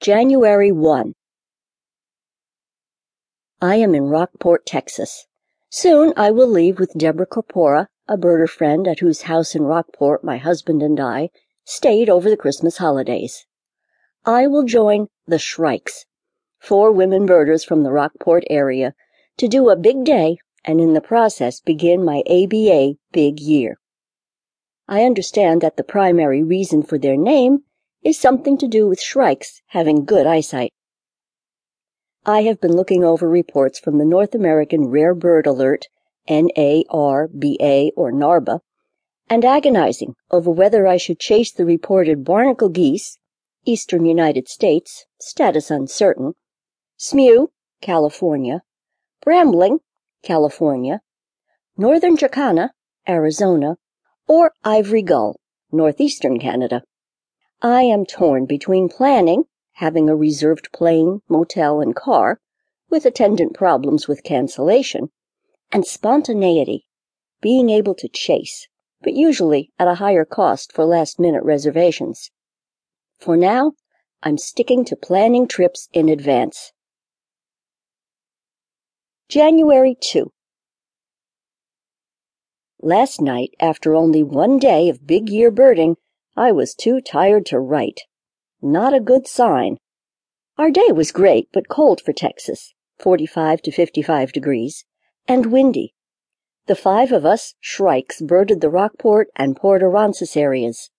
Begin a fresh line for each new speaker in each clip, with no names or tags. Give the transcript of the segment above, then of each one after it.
January 1. I am in Rockport, Texas. Soon I will leave with Deborah Corpora, a birder friend at whose house in Rockport my husband and I stayed over the Christmas holidays. I will join the Shrikes, four women birders from the Rockport area, to do a big day and in the process begin my ABA big year. I understand that the primary reason for their name is something to do with shrikes having good eyesight. I have been looking over reports from the North American Rare Bird Alert, NARBA or NARBA, and agonizing over whether I should chase the reported barnacle geese, eastern United States, status uncertain, smew, California, brambling, California, northern jacana, Arizona, or ivory gull, northeastern Canada. I am torn between planning, having a reserved plane, motel, and car, with attendant problems with cancellation, and spontaneity, being able to chase, but usually at a higher cost for last minute reservations. For now, I'm sticking to planning trips in advance. January 2. Last night, after only one day of big year birding, I was too tired to write. Not a good sign. Our day was great, but cold for Texas, 45 to 55 degrees, and windy. The five of us shrikes birded the Rockport and Port Aransas areas,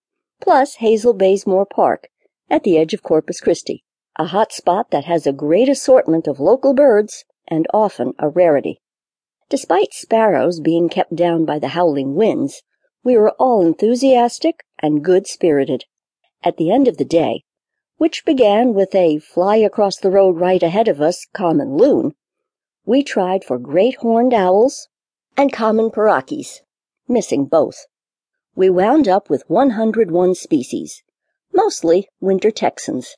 plus Hazel Bazemore Park, at the edge of Corpus Christi, a hot spot that has a great assortment of local birds and often a rarity. Despite sparrows being kept down by the howling winds, we were all enthusiastic and good spirited. At the end of the day, which began with a fly across the road right ahead of us common loon, we tried for great horned owls and common pauraques, missing both. We wound up with 101 species, mostly winter Texans,